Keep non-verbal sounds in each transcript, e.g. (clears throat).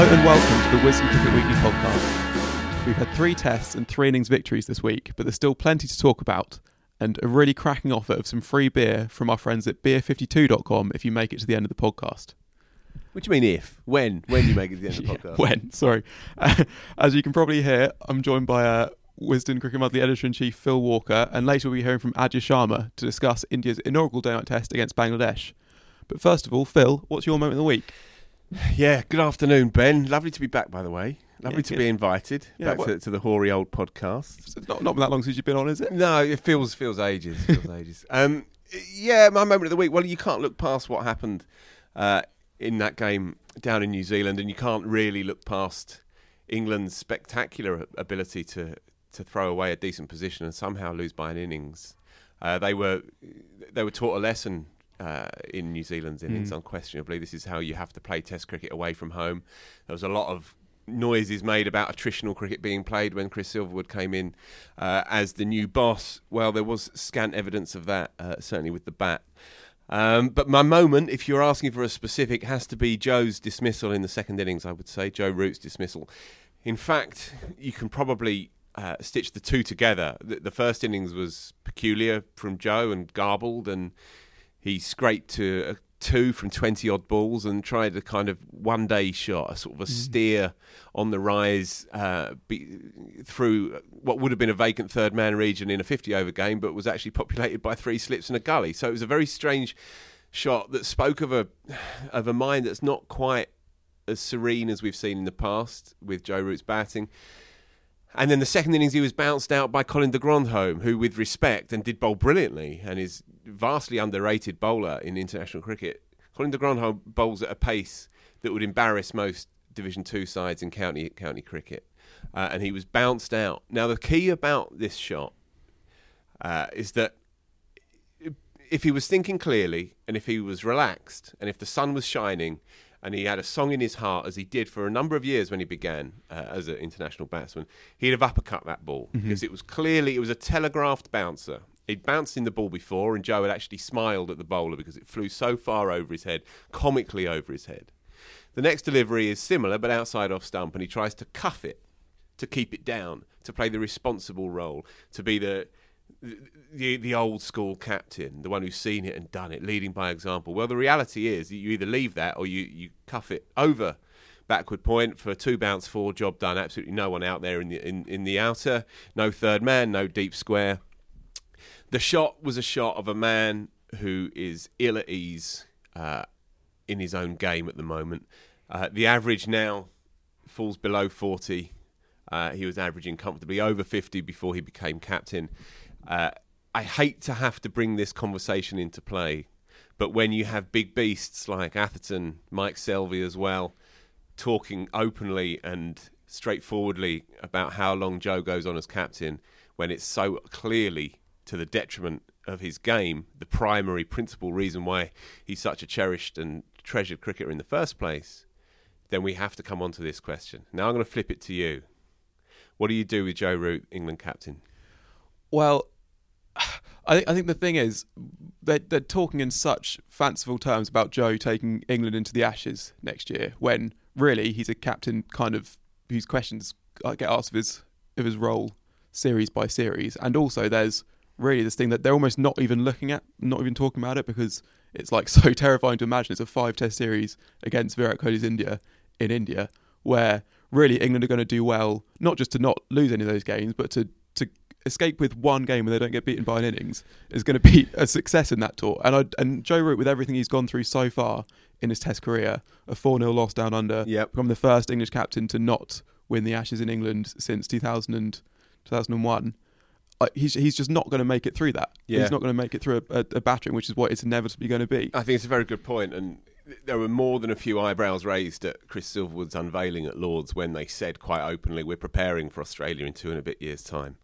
Hello and welcome to the Wisden Cricket Weekly podcast. We've had three tests and three innings victories this week, but there's still plenty to talk about and a really cracking offer of some free beer from our friends at beer52.com if you make it to the end of the podcast. What do you mean if? When? When you make it to the end of the (laughs) podcast? When? Sorry. (laughs) as you can probably hear, I'm joined by uh, Wisden Cricket Monthly Editor in Chief Phil Walker, and later we'll be hearing from Aadya Sharma to discuss India's inaugural day night test against Bangladesh. But first of all, Phil, what's your moment of the week? Yeah, good afternoon, Ben. Lovely to be back, by the way. Lovely Yeah, to be invited Yeah, back what- to, to the hoary old podcast. Not, not that long since you've been on, is it? No, it feels feels ages. Feels ages. (laughs) Um, yeah, my moment of the week. Well, you can't look past what happened uh, in that game down in New Zealand, and you can't really look past England's spectacular ability to to throw away a decent position and somehow lose by an innings. Uh, they were they were taught a lesson uh, in New Zealand's innings. Unquestionably, this is how you have to play Test cricket away from home. There was a lot of noises made about attritional cricket being played when Chris Silverwood came in uh, as the new boss. Well, there was scant evidence of that, uh, certainly with the bat. Um, but my moment, if you're asking for a specific, has to be Joe's dismissal in the second innings, I would say, Joe Root's dismissal. In fact, you can probably uh, stitch the two together. The, the first innings was peculiar from Joe and garbled, and he scraped to a two from 20 odd balls and tried a kind of one day shot, a sort of a steer on the rise uh, be, through what would have been a vacant third man region in a 50 over game, but was actually populated by three slips and a gully. So it was a very strange shot that spoke of a of a mind that's not quite as serene as we've seen in the past with Joe Root's batting. And then the second innings, he was bounced out by Colin de Grandhomme, who, with respect, and did bowl brilliantly, and is vastly underrated bowler in international cricket. Colin de Grandhomme bowls at a pace that would embarrass most Division Two sides in county county cricket, uh, and he was bounced out. Now, the key about this shot uh, is that if he was thinking clearly, and if he was relaxed, and if the sun was shining, and he had a song in his heart as he did for a number of years when he began uh, as an international batsman, he'd have uppercut that ball because it was clearly it was a telegraphed bouncer. He'd bounced in the ball before, and Joe had actually smiled at the bowler because it flew so far over his head, comically over his head. The next delivery is similar, but outside off stump, and he tries to cuff it to keep it down, to play the responsible role, to be the the, the old school captain, the one who's seen it and done it, leading by example. Well, the reality is you either leave that or you, you cuff it over backward point for two bounce four, job done. Absolutely no one out there in the in, in the outer, no third man, no deep square. The shot was a shot of a man who is ill at ease uh, in his own game at the moment. Uh, the average now falls below 40. Uh, he was averaging comfortably over 50 before he became captain. Uh, I hate to have to bring this conversation into play, but when you have big beasts like Atherton, Mike Selvey as well, talking openly and straightforwardly about how long Joe goes on as captain when it's so clearly to the detriment of his game, the primary principal reason why he's such a cherished and treasured cricketer in the first place, then we have to come on to this question. Now I'm going to flip it to you. What do you do with Joe Root, England captain? Well, (sighs) I think I think the thing is they're, they're talking in such fanciful terms about Joe taking England into the Ashes next year, when really he's a captain kind of whose questions uh, get asked of his of his role series by series, and also there's really this thing that they're almost not even looking at, not even talking about it because it's like (laughs) so terrifying to imagine. It's a five test series against Virat Kohli's India in India, where really England are going to do well, not just to not lose any of those games, but to to escape with one game where they don't get beaten by an innings is going to be a success in that tour. And I, and Joe Root, with everything he's gone through so far in his Test career, a four 0 loss down under, Yep. become the first English captain to not win the Ashes in England since 2000 and, 2001. Uh, he's he's just not going to make it through that. Yeah. He's not going to make it through a, a, a battering, which is what it's inevitably going to be. I think it's a very good point, and there were more than a few eyebrows raised at Chris Silverwood's unveiling at Lords when they said quite openly, "We're preparing for Australia in two and a bit years' time,"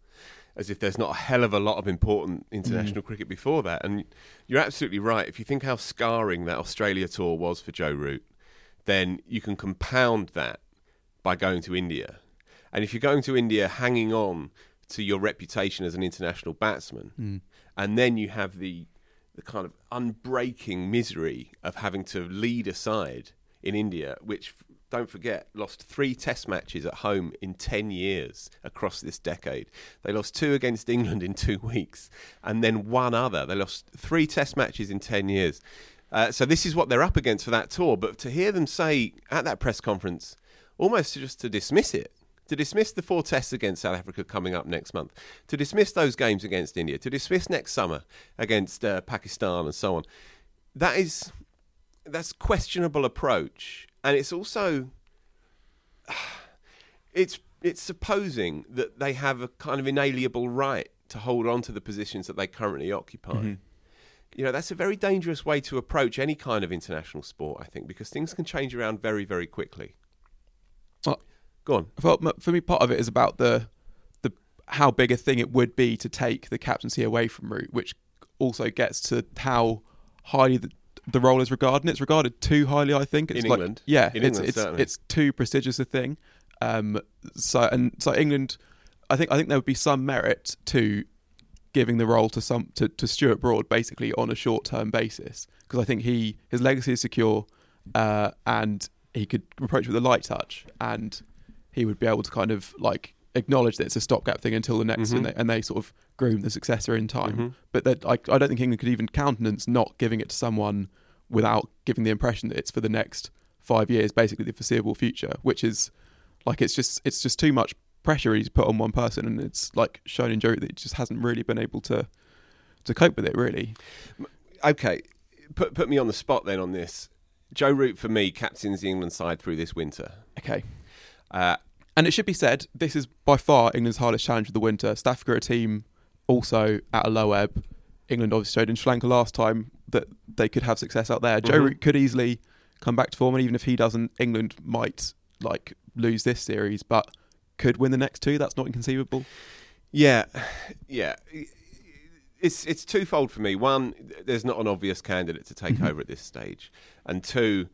as if there's not a hell of a lot of important international mm. cricket before that. And you're absolutely right. If you think how scarring that Australia tour was for Joe Root, then you can compound that by going to India. And if you're going to India hanging on to your reputation as an international batsman, mm. and then you have the the kind of unbreaking misery of having to lead a side in India, which don't forget lost three Test matches at home in ten years across this decade. They lost two against England in two (laughs) weeks, and then one other. They lost three Test matches in ten years. Uh, so this is what they're up against for that tour. But to hear them say at that press conference, almost just to dismiss it, to dismiss the four tests against South Africa coming up next month, to dismiss those games against India, to dismiss next summer against uh, Pakistan and so on, that is that's questionable approach, and it's also (sighs) it's it's supposing that they have a kind of inalienable right to hold on to the positions that they currently occupy. Mm-hmm. You know, that's a very dangerous way to approach any kind of international sport, I think, because things can change around very, very quickly. Well, Go on. for, for me, part of it is about the the how big a thing it would be to take the captaincy away from Root, which also gets to how highly the, the role is regarded. And it's regarded too highly, I think. It's In like, England? yeah, In it's England, it's certainly. it's too prestigious a thing. Um, so and so England, I think I think there would be some merit to giving the role to some to, to Stuart Broad basically on a short term basis because I think he his legacy is secure uh, and he could approach with a light touch and he would be able to kind of like acknowledge that it's a stopgap thing until the next and, they, and they sort of groom the successor in time. But that I, I don't think England could even countenance not giving it to someone without giving the impression that it's for the next five years, basically the foreseeable future, which is like it's just it's just too much pressure he's put on one person, and it's like shown in Joe that he just hasn't really been able to to cope with it. Really, Okay, put put me on the spot then on this. Joe Root for me captains the England side through this winter. okay. Uh, And it should be said, this is by far England's hardest challenge of the winter. South Africa are a team also at a low ebb. England obviously showed in Sri Lanka last time that they could have success out there. Joe Mhm. Root could easily come back to form, and even if he doesn't, England might like lose this series, but could win the next two. That's not inconceivable. Yeah, yeah. It's it's twofold for me. One, there's not an obvious candidate to take over at this stage, and two,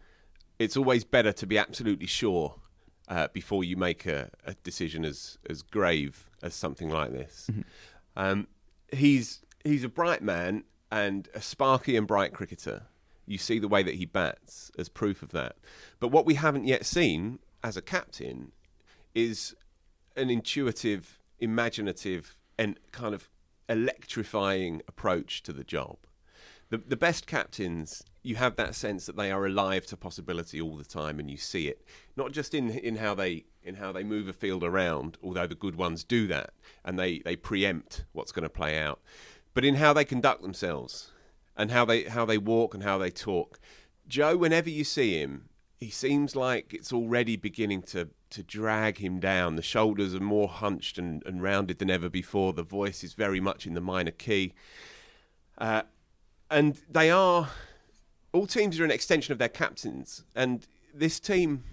it's always better to be absolutely sure uh, before you make a, a decision as as grave as something like this. Um, he's he's a bright man and a sparky and bright cricketer. You see the way that he bats as proof of that. But what we haven't yet seen as a captain is an intuitive, imaginative, and kind of electrifying approach to the job. The, the best captains, you have that sense that they are alive to possibility all the time, and you see it not just in in how they in how they move a field around, although the good ones do that and they they preempt what's going to play out, but in how they conduct themselves and how they how they walk and how they talk. Joe, whenever you see him, he seems like it's already beginning to to drag him down. The shoulders are more hunched and, and rounded than ever before. The voice is very much in the minor key. Uh, and they are all teams are an extension of their captains. And this team,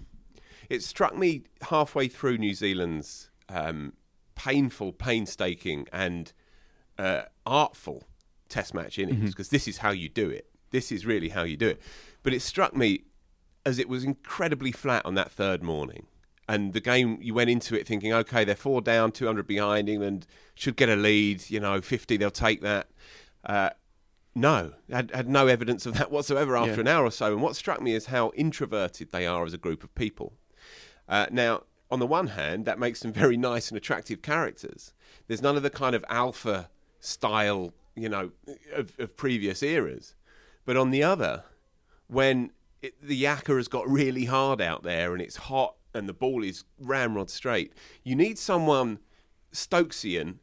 It struck me halfway through New Zealand's um, painful, painstaking, and uh, artful Test match innings because this is how you do it. This is really how you do it. But it struck me as it was incredibly flat on that third morning. And the game, you went into it thinking, okay, they're four down, 200 behind. England should get a lead, you know, 50, they'll take that. Uh, no, had, had no evidence of that (laughs) whatsoever after Yeah. an hour or so. And what struck me is how introverted they are as a group of people. Uh, now, on the one hand, that makes them (laughs) very nice and attractive characters. There's none of the kind of alpha style, you know, of, of previous eras. But on the other, when it, the yakka has got really hard out there and it's hot and the ball is ramrod straight, you need someone Stokesian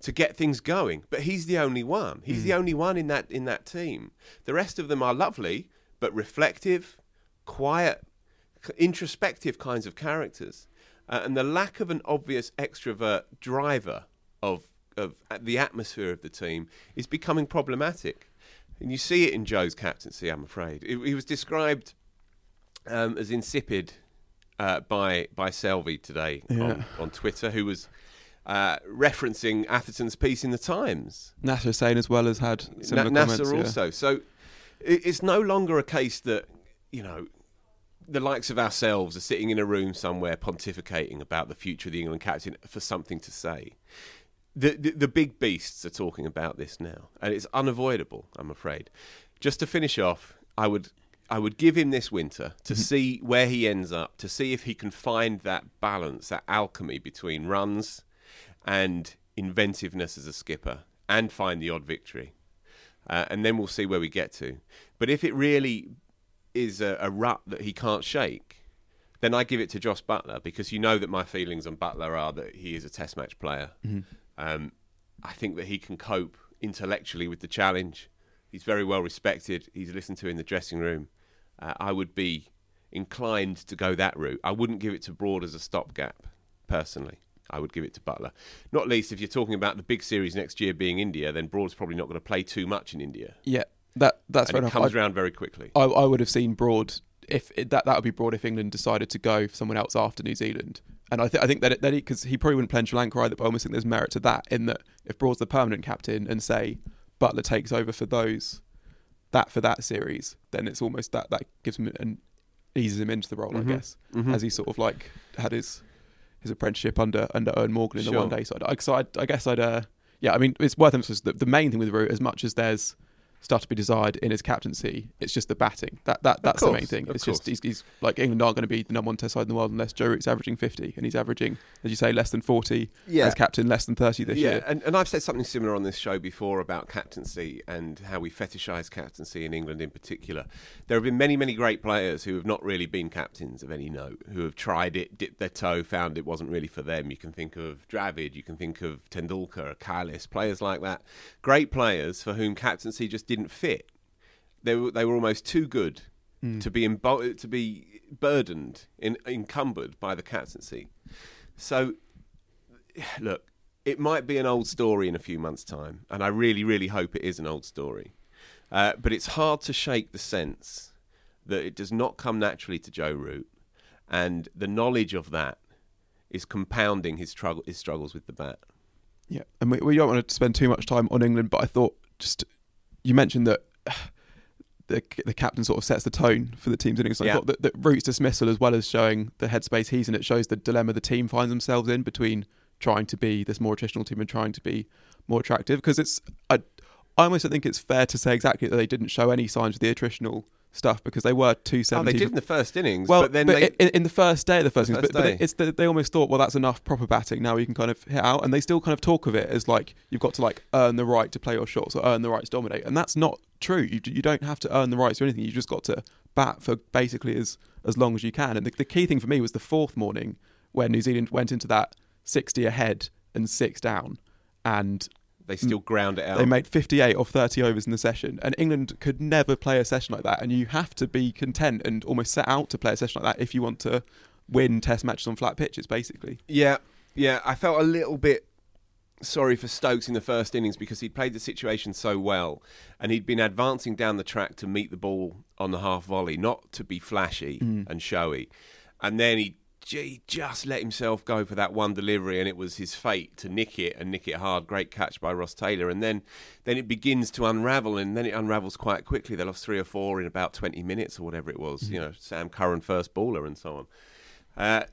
to get things going. But he's the only one. He's the only one in that in that team. The rest of them are lovely, but reflective, quiet, introspective kinds of characters. Uh, and the lack of an obvious extrovert driver of of uh, the atmosphere of the team is becoming problematic. And you see it in Joe's captaincy, I'm afraid. He was described um, as insipid uh, by by Selvey today Yeah. on, on Twitter, who was uh, referencing Atherton's piece in the Times. Nasser saying as well has had similar Na- comments. Nasser yeah. also. So it, it's no longer a case that you know the likes of ourselves are sitting in a room somewhere pontificating about the future of the England captain for something to say. The, the the big beasts are talking about this now, and it's unavoidable. I'm afraid. Just to finish off, I would I would give him this winter to see where he ends up, to see if he can find that balance, that alchemy between runs and inventiveness as a skipper, and find the odd victory uh, and then we'll see where we get to. But if it really is a, a rut that he can't shake, then I give it to Jos Buttler because you know that my feelings on Buttler are that he is a Test match player. Um, I think that he can cope intellectually with the challenge. He's very well respected. He's listened to in the dressing room. Uh, I would be inclined to go that route. I wouldn't give it to Broad as a stopgap, personally. I would give it to Buttler. Not least if you're talking about the big series next year being India, then Broad's probably not going to play too much in India. Yeah, that that's and it comes I- around very quickly. I, I would have seen Broad if it, that that would be Broad if England decided to go for someone else after New Zealand. And I, th- I think that that because he, probably wouldn't play in Sri Lanka either. But I almost think there's merit to that in that if Broad's the permanent captain and say Buttler takes over for those that for that series, then it's almost that that gives him and eases him into the role, Mm-hmm. I guess, as he sort of like had his his apprenticeship under under Eoin Morgan in the one day side. I, so I, I guess I'd uh, yeah. I mean, it's worth emphasis that the main thing with Root, as much as there's stuff to be desired in his captaincy, it's just the batting. That that that's the main thing. It's just he's, he's like England aren't going to be the number one test side in the world unless Joe Root's averaging fifty, and he's averaging, as you say, less than forty Yeah. as captain, less than thirty this yeah, year. and, and I've said something similar on this show before about captaincy and how we fetishise captaincy in England in particular. There have been many, many great players who have not really been captains of any note, who have tried it, dipped their toe, found it wasn't really for them. You can think of Dravid, you can think of Tendulkar, Kallis, players like that. Great players for whom captaincy just didn't fit. They were, they were almost too good to be embo- to be burdened, in, encumbered by the captaincy. So look, it might be an old story in a few months' time, and I really, really hope it is an old story. Uh, but it's hard to shake the sense that it does not come naturally to Joe Root, and the knowledge of that is compounding his struggle, his struggles with the bat. Yeah, and we, we don't want to spend too much time on England, but I thought just you mentioned that (sighs) the the captain sort of sets the tone for the team's innings. So I Yeah. thought that, that Root's dismissal, as well as showing the headspace he's in, it shows the dilemma the team finds themselves in between trying to be this more traditional team and trying to be more attractive. Because it's I, I almost don't think it's fair to say exactly that they didn't show any signs of the attritional stuff because they were two Oh, seventy. they did in the first innings, Well, but then they. in, in the first day of the first, The innings, first but, but it's the, they almost thought, well, that's enough proper batting. Now you can kind of hit out, and they still kind of talk of it as like you've got to like earn the right to play your shots or earn the right to dominate, and that's not true. You you don't have to earn the rights or anything. You just got to bat for basically as as long as you can. And the, the key thing for me was the fourth morning where New Zealand went into that sixty ahead and six down, and they mm. still ground it out. they made 58 of 30 overs in the session, and England could never play a session like that. And you have to be content and almost set out to play a session like that if you want to win Test matches on flat pitches, basically. Yeah, yeah. I felt a little bit sorry for Stokes in the first innings because he'd played the situation so well and he'd been advancing down the track to meet the ball on the half volley, not to be flashy mm. and showy. And then he he just let himself go for that one delivery, and it was his fate to nick it and nick it hard. Great catch by Ross Taylor, and then then it begins to unravel, and then it unravels quite quickly. They lost three or four in about twenty minutes or whatever it was. You know, Sam Curran first baller and so on. Uh,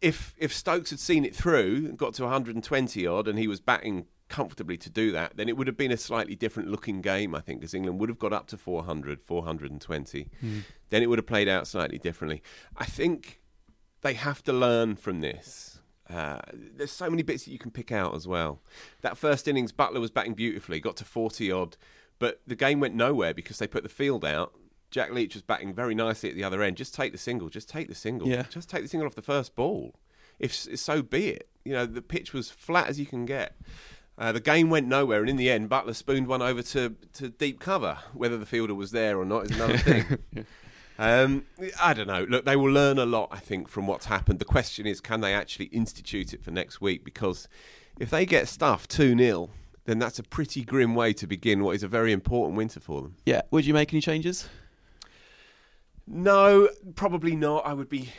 if if Stokes had seen it through, got to 120 odd, and he was batting comfortably to do that, then it would have been a slightly different looking game, I think, because England would have got up to 400, 420. Then it would have played out slightly differently. I think they have to learn from this. Uh, there's so many bits that you can pick out as well. That first innings, Buttler was batting beautifully, got to 40 odd, but the game went nowhere because they put the field out. Jack Leach was batting very nicely at the other end. Just take the single. Just take the single. Yeah. Just take the single off the first ball. If so be it. You know the pitch was flat as you can get. Uh, the game went nowhere, and in the end, Buttler spooned one over to, to deep cover. Whether the fielder was there or not is another thing. (laughs) um, I don't know. Look, they will learn a lot, I think, from what's happened. The question is, can they actually institute it for next week? Because if they get stuffed 2 0, then that's a pretty grim way to begin what is a very important winter for them. Yeah. Would you make any changes? No, probably not. I would be,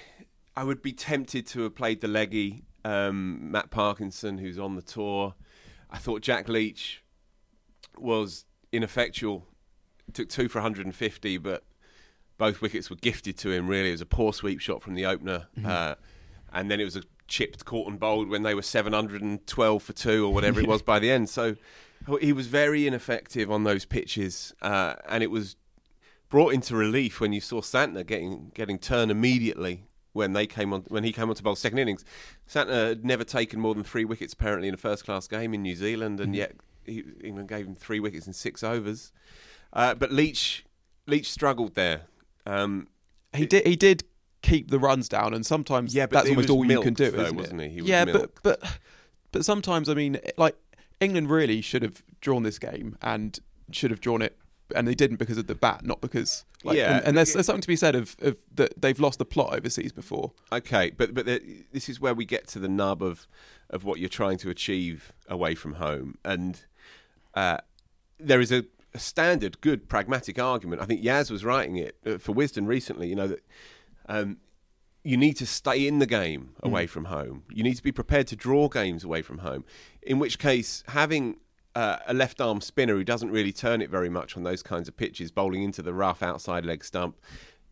I would be tempted to have played the leggy um, Matt Parkinson, who's on the tour. I thought Jack Leach was ineffectual. Took two for 150, but both wickets were gifted to him. Really, it was a poor sweep shot from the opener, uh, and then it was a chipped, caught and bowled when they were 712 for two or whatever it (laughs) was by the end. So he was very ineffective on those pitches, uh, and it was brought into relief when you saw Santner getting getting turned immediately when they came on when he came on to bowl second innings. Santner had never taken more than three wickets apparently in a first class game in New Zealand, and yet he, England gave him three wickets in six overs. Uh, but Leach Leach struggled there. Um, He did. He did keep the runs down, and sometimes Yeah, that's almost all you can do, though, isn't wasn't it? he? He was yeah, milked. but but but sometimes I mean, like England really should have drawn this game and should have drawn it, and they didn't because of the bat, not because. Like, Yeah, and, and there's, there's something to be said of, of that they've lost the plot overseas before. Okay, but but the, this is where we get to the nub of of what you're trying to achieve away from home, and uh, there is a, a standard, good, pragmatic argument. I think Yaz was writing it uh, for Wisden recently. You know that um, you need to stay in the game away from home. You need to be prepared to draw games away from home. In which case, having uh, a left arm spinner who doesn't really turn it very much on those kinds of pitches, bowling into the rough outside leg stump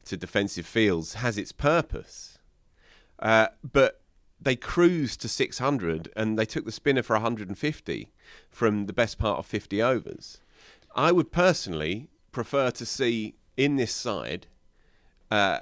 to defensive fields, has its purpose. Uh, but they cruised to 600 and they took the spinner for 150 from the best part of 50 overs. I would personally prefer to see in this side uh,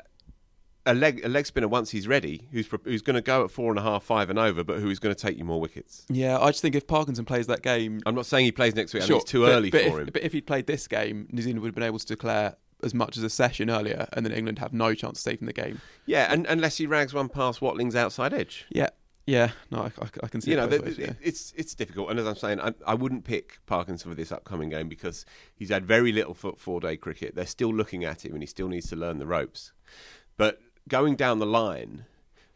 a leg a leg spinner once he's ready, who's who's going to go at four and a half, five and over, but who is going to take you more wickets. Yeah, I just think if Parkinson plays that game, I'm not saying he plays next week. I sure, think it's too but- early but for if, him. But if he'd played this game, New Zealand would have been able to declare as much as a session earlier, and then England have no chance of saving the game. yeah, and unless he rags one past Watling's outside edge. Yeah, yeah, no, I, I, I can see. you know, the- ways, yeah. it's it's difficult. And as I'm saying, I, I wouldn't pick Parkinson for this upcoming game because he's had very little for four day cricket. They're still looking at him, and he still needs to learn the ropes. But going down the line,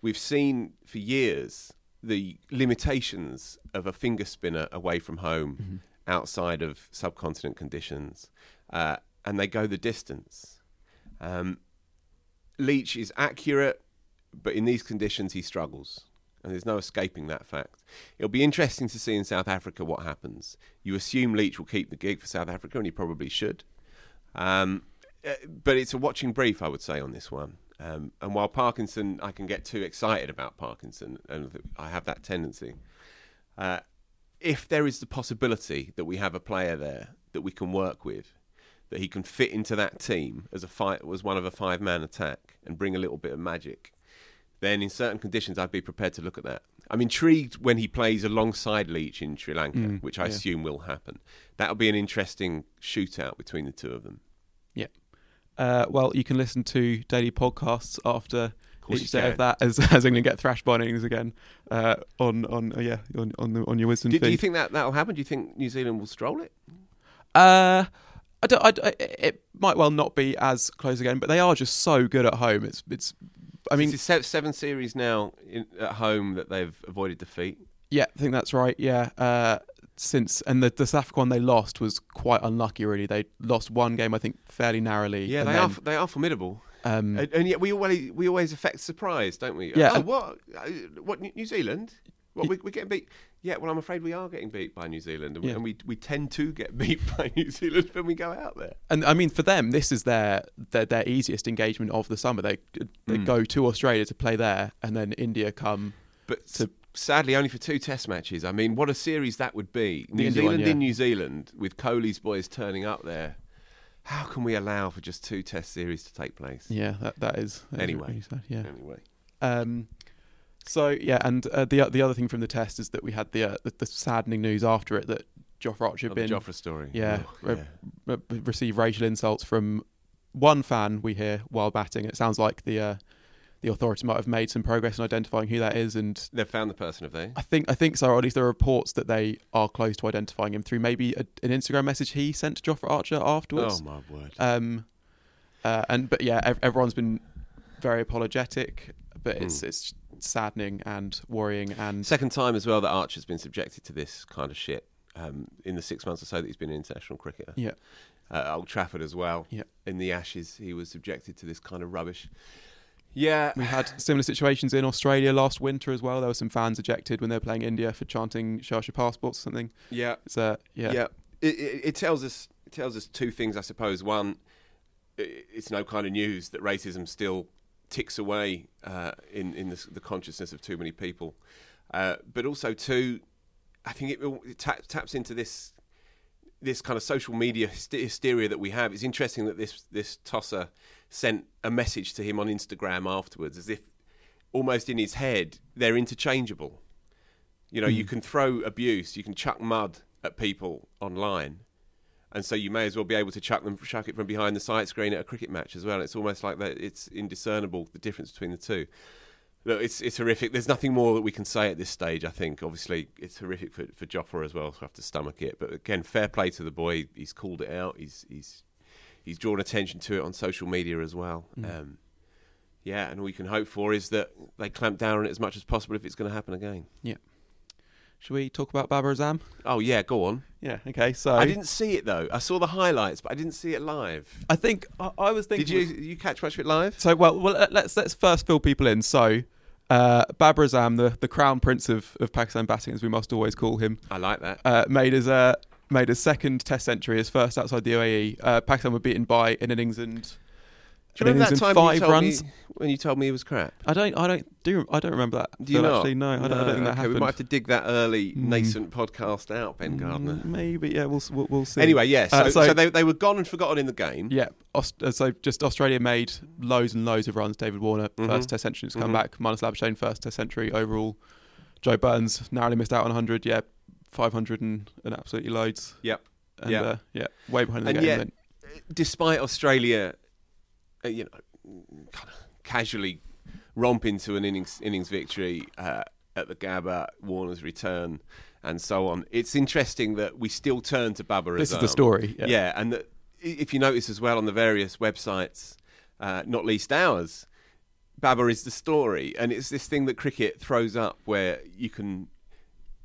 we've seen for years the limitations of a finger spinner away from home, Mm-hmm. outside of subcontinent conditions, uh, and they go the distance. Um, Leach is accurate, but in these conditions he struggles, and there's no escaping that fact. It'll be interesting to see in South Africa what happens. You assume Leach will keep the gig for South Africa, and he probably should. Um, uh, but it's a watching brief, I would say, on this one. Um, and while Parkinson, I can get too excited about Parkinson, and I have that tendency. Uh, if there is the possibility that we have a player there that we can work with, that he can fit into that team as a fight was one of a five man attack and bring a little bit of magic, then in certain conditions I'd be prepared to look at that. I'm intrigued when he plays alongside Leach in Sri Lanka, Mm, which I yeah. assume will happen. That'll be an interesting shootout between the two of them. Yeah. Uh, well, you can listen to daily podcasts after each day of that as, (laughs) as England get thrashed by innings again uh, on on uh, yeah on on, the, on your Wisden Do, do you think that that'll happen? Do you think New Zealand will stroll it? Uh, I don't, I, I- it might well not be as close again, but they are just so good at home. It's it's. I mean, This is seven series now in, at home that they've avoided defeat. yeah, I think that's right. Yeah. Uh, since and the the South Africa one they lost was quite unlucky. Really, they lost one game I think fairly narrowly. Yeah, they then- are they are formidable. Um, and, and yet we always we always affect surprise, don't we? Yeah, Oh, what? Uh, What? New- New Zealand? What? We, we're getting beat. Yeah. Well, I'm afraid we are getting beat by New Zealand, and, Yeah. and we we tend to get (laughs) beat by New Zealand when we go out there. and I mean, for them, this is their their, their easiest engagement of the summer. They they Mm. go to Australia to play there, and then India come. But To- sadly, only for two Test matches. I mean, what a series that would be! New India Zealand one, yeah. in New Zealand with Kohli's boys turning up there. How can we allow for just two Test series to take place? Yeah, that that is that is Anyway. really sad, yeah. Anyway, Um, so yeah, and uh, the the other thing from the test is that we had the uh, the, the saddening news after it that Jofra Archer oh, had the been Jofra story. yeah, Oh, re- re- received racial insults from one fan we hear while batting. It sounds like the uh, the authorities might have made some progress in identifying who that is, and They've found the person, have they? I think I think so. Or at least there are reports that they are close to identifying him through maybe a, an Instagram message he sent to Jofra Archer afterwards. Oh my word! Um, uh, and but yeah, ev- everyone's been very apologetic, but it's Hmm. it's saddening and worrying and Second time as well that Archer's been subjected to this kind of shit um, in the six months or so that he's been an international cricketer. yeah, Uh, Old Trafford as well. Yeah. In the Ashes, he was subjected to this kind of rubbish. Yeah. we had similar situations in Australia last winter as well. There were some fans ejected when they were playing India for chanting "Show us your passports" or something. Yeah. It's uh, yeah, Yeah, It, it, it tells us it tells us two things, I suppose. One, it's no kind of news that racism still ticks away uh, in in the, the consciousness of too many people. Uh, but also, two, I think it, it ta- taps into this this kind of social media hysteria that we have. It's interesting that this this tosser sent a message to him on Instagram afterwards, as if almost in his head they're interchangeable. You know, you can throw abuse, you can chuck mud at people online, and so you may as well be able to chuck them, chuck it from behind the sight screen at a cricket match as well. It's almost like that. It's indiscernible the difference between the two. Look, it's it's horrific. There's nothing more that we can say at this stage. I think obviously it's horrific for for Jofra as well to have to stomach it. But again, fair play to the boy. He's called it out. He's he's he's drawn attention to it on social media as well. Um, yeah, and all you can hope for is that they clamp down on it as much as possible if it's going to happen again. Should we talk about Babar Azam? Oh yeah, go on. Yeah. Okay. So I didn't see it though. I saw the highlights, but I didn't see it live. I think I, I was thinking. Did you you catch much of it live? So well, well, let- let's let's first fill people in. So, uh, Babar Azam, the the crown prince of, of Pakistan batting, as we must always call him, I like that. uh, made his uh, made his second Test century, his first outside the UAE. Uh, Pakistan were beaten by an innings and Do you remember that time five you told runs. me when you told me it was crap? I don't I don't do I don't remember that. Do you not? Actually, no, I don't, I don't think that okay, happened. We might have to dig that early Mm. nascent podcast out, Ben Gardner. Mm, Maybe yeah, we'll we'll, we'll see. Anyway, yeah. So, Uh, so, they they were gone and forgotten in the game. Yeah, Aust- uh, so just Australia made loads and loads of runs. David Warner, Mhm. first Test century to come Mhm. back. Marnus Labuschagne, first Test century overall. Joe Burns narrowly missed out on 100. Yeah, 500 and, and absolutely loads. Yep. And, Yeah. Uh, yeah, way behind the And game. yet- Despite Australia, uh, you know, kind of casually romp into an innings innings victory uh, at the Gabba, Warner's return, and so on. It's interesting that we still turn to Babar This is the story. Yeah. Yeah, and that, if you notice as well on the various websites, uh, not least ours, Babar is the story, and it's this thing that cricket throws up where you can,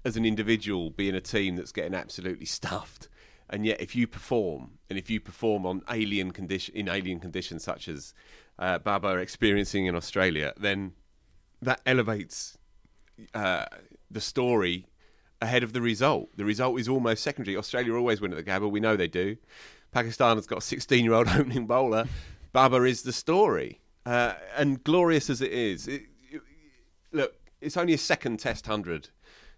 as an individual, be in a team that's getting absolutely (laughs) stuffed, and yet if you perform, and if you perform on alien condition in alien conditions such as uh, Babar are experiencing in Australia, then that elevates uh, the story ahead of the result. The result is almost secondary. Australia always win at the Gabba. We know they do. Pakistan has got a 16 year old (laughs) opening bowler. Babar is the story. Uh, and glorious as it is, it, it- look, it's only a second test 100,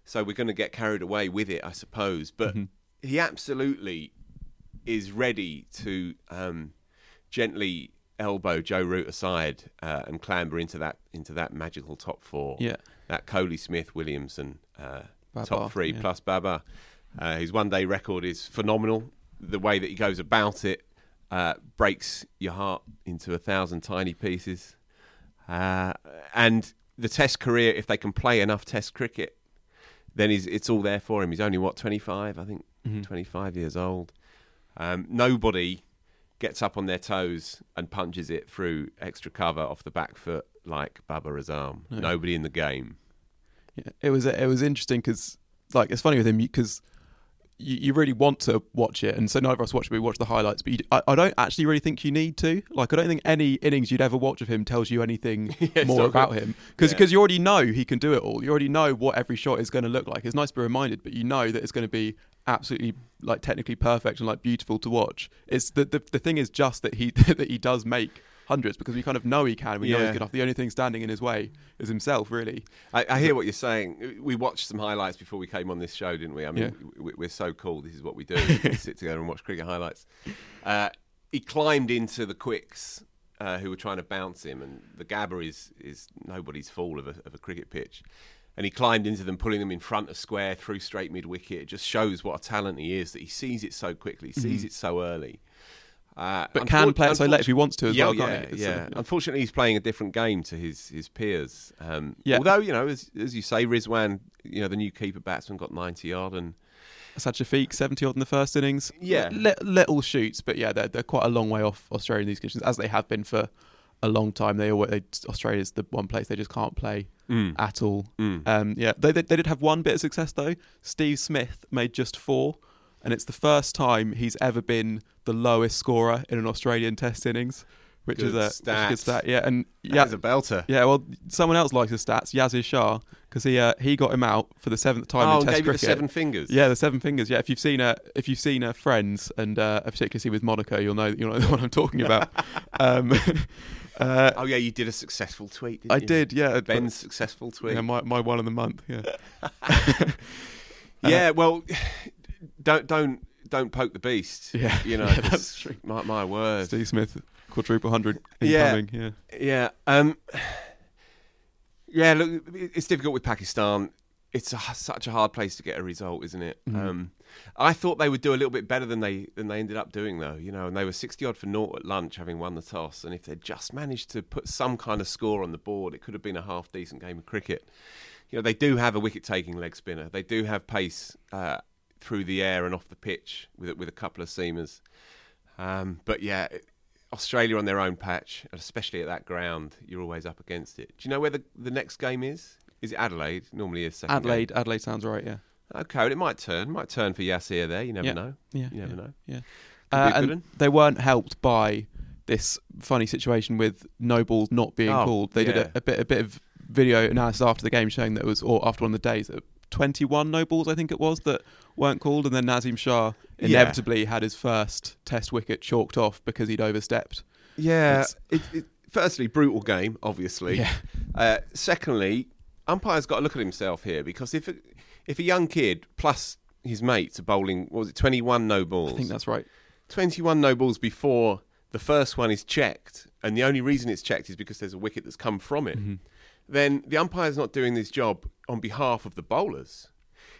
so we're going to get carried away with it, I suppose. But he absolutely is ready to um, gently elbow Joe Root aside uh, and clamber into that into that magical top four Yeah. that Kohli Smith, Williamson uh, Babar, top three yeah. plus Babar. Uh, his one day record is phenomenal. The way that he goes about it uh, breaks your heart into a thousand tiny pieces. Uh, and the Test career, if they can play enough Test cricket, then he's, it's all there for him. He's only what twenty five, I think, Mm-hmm. twenty five years old. Um, nobody gets up on their toes and punches it through extra cover off the back foot like Babar Azam. No. Nobody in the game. Yeah, it was it was interesting because like it's funny with him because you, you really want to watch it, and so neither of us watch it. We watch the highlights, but you, I, I don't actually really think you need to. Like, I don't think any innings you'd ever watch of him tells you anything (laughs) it's more about good. him because Yeah. you already know he can do it all. You already know what every shot is going to look like. It's nice to be reminded, but you know that it's going to be absolutely like technically perfect and like beautiful to watch. It's the the, the thing is just that he (laughs) that he does make hundreds because we kind of know he can. We know he's good enough. The only thing standing in his way is himself, really. I, I hear what you're saying. We watched some highlights before we came on this show, didn't we? I mean, we, we're so cool. This is what we do. we (laughs) sit together and watch cricket highlights. Uh, he climbed into the quicks uh, who were trying to bounce him, and the Gabba is is nobody's fool of a, of a cricket pitch. And he climbed into them, pulling them in front of square through straight mid wicket. It just shows what a talent he is that he sees it so quickly, sees it so early. Uh, Mm-hmm. But can play it so late if he wants to as yeah, well, yeah, can't he? Yeah. uh, Unfortunately, he's playing a different game to his his peers. Um, Yeah. Although you know, as, as you say, Rizwan, you know, the new keeper batsman got ninety odd, and Asad Shafiq, 70 odd in the first innings. Yeah. Li- little shoots, but yeah, they're, they're quite a long way off Australia in these conditions, as they have been for a long time. They, always, they Australia's the one place they just can't play at all. Um, yeah, they, they, they did have one bit of success, though. Steve Smith made just four, and it's the first time he's ever been the lowest scorer in an Australian test innings, which is a, which is a good stat. Yeah, and yeah, a belter. yeah, well, someone else likes his stats, Yasir Shah, because he uh, he got him out for the seventh time Oh, in Test gave you the seven fingers. Yeah, the seven fingers. Yeah, if you've seen a if you've seen a Friends and uh, particularly see with Monica, you'll know you'll know (laughs) the one I'm talking about. (laughs) um, (laughs) uh, Oh yeah, you did a successful tweet. Didn't I you? did, yeah. Ben's successful tweet. yeah, my my one of the month. Yeah, (laughs) yeah, well, don't don't don't poke the beast. Yeah, you know, (laughs) yeah, that's true. My, my word. Steve Smith quadruple hundred Yeah. incoming. Yeah, Yeah. Um, yeah, look, it's difficult with Pakistan. It's a, such a hard place to get a result, isn't it? Um, I thought they would do a little bit better than they than they ended up doing, though. You know, and they were sixty odd for naught at lunch, having won the toss. And if they'd just managed to put some kind of score on the board, it could have been a half decent game of cricket. You know, they do have a wicket taking leg spinner. They do have pace uh, through the air and off the pitch with with a couple of seamers. Um, but yeah, Australia on their own patch, especially at that ground, you're always up against it. Do you know where the, the next game is? Is it Adelaide? Normally is second. game. Adelaide. Adelaide sounds right. Yeah, Okay, well, it might turn. Might turn for Yasir there. You never Yeah. know. yeah, You never yeah, know. Yeah, Could uh, be a good and they weren't helped by this funny situation with no balls not being Oh, called. They did yeah. a, a bit a bit of video analysis after the game showing that it was or after one of the days that 21 no balls I think it was that weren't called and then Naseem Shah Yeah. inevitably had his first test wicket chalked off because he'd overstepped. Yeah. It's- It, it, firstly, brutal game, obviously. Yeah. Uh, secondly, umpire's got to look at himself here because if if a young kid plus his mates are bowling, what was it, 21 no balls? I think that's right. 21 no balls before the first one is checked, and the only reason it's checked is because there's a wicket that's come from it, mm-hmm. then the umpire's not doing this job on behalf of the bowlers.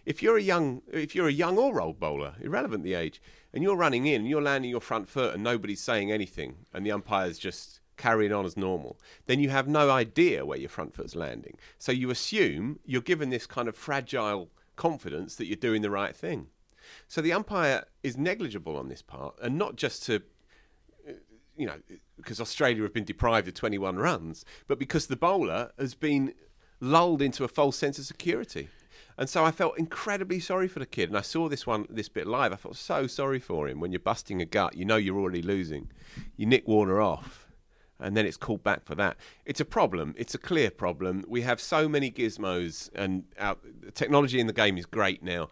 If you're a young, if you're a young or old bowler, irrelevant the age, and you're running in and you're landing your front foot and nobody's saying anything, and the umpire's just carrying on as normal, then you have no idea where your front foot's landing. So you assume you're given this kind of fragile confidence that you're doing the right thing. So the umpire is negligible on this part, and not just to, you know, because Australia have been deprived of 21 runs, but because the bowler has been lulled into a false sense of security. And so I felt incredibly sorry for the kid. And I saw this one, this bit live. I felt so sorry for him. When you're busting a gut, you know you're already losing. You nick Warner off, and then it's called back for that. It's a problem. It's a clear problem. We have so many gizmos, and our the technology in the game is great now.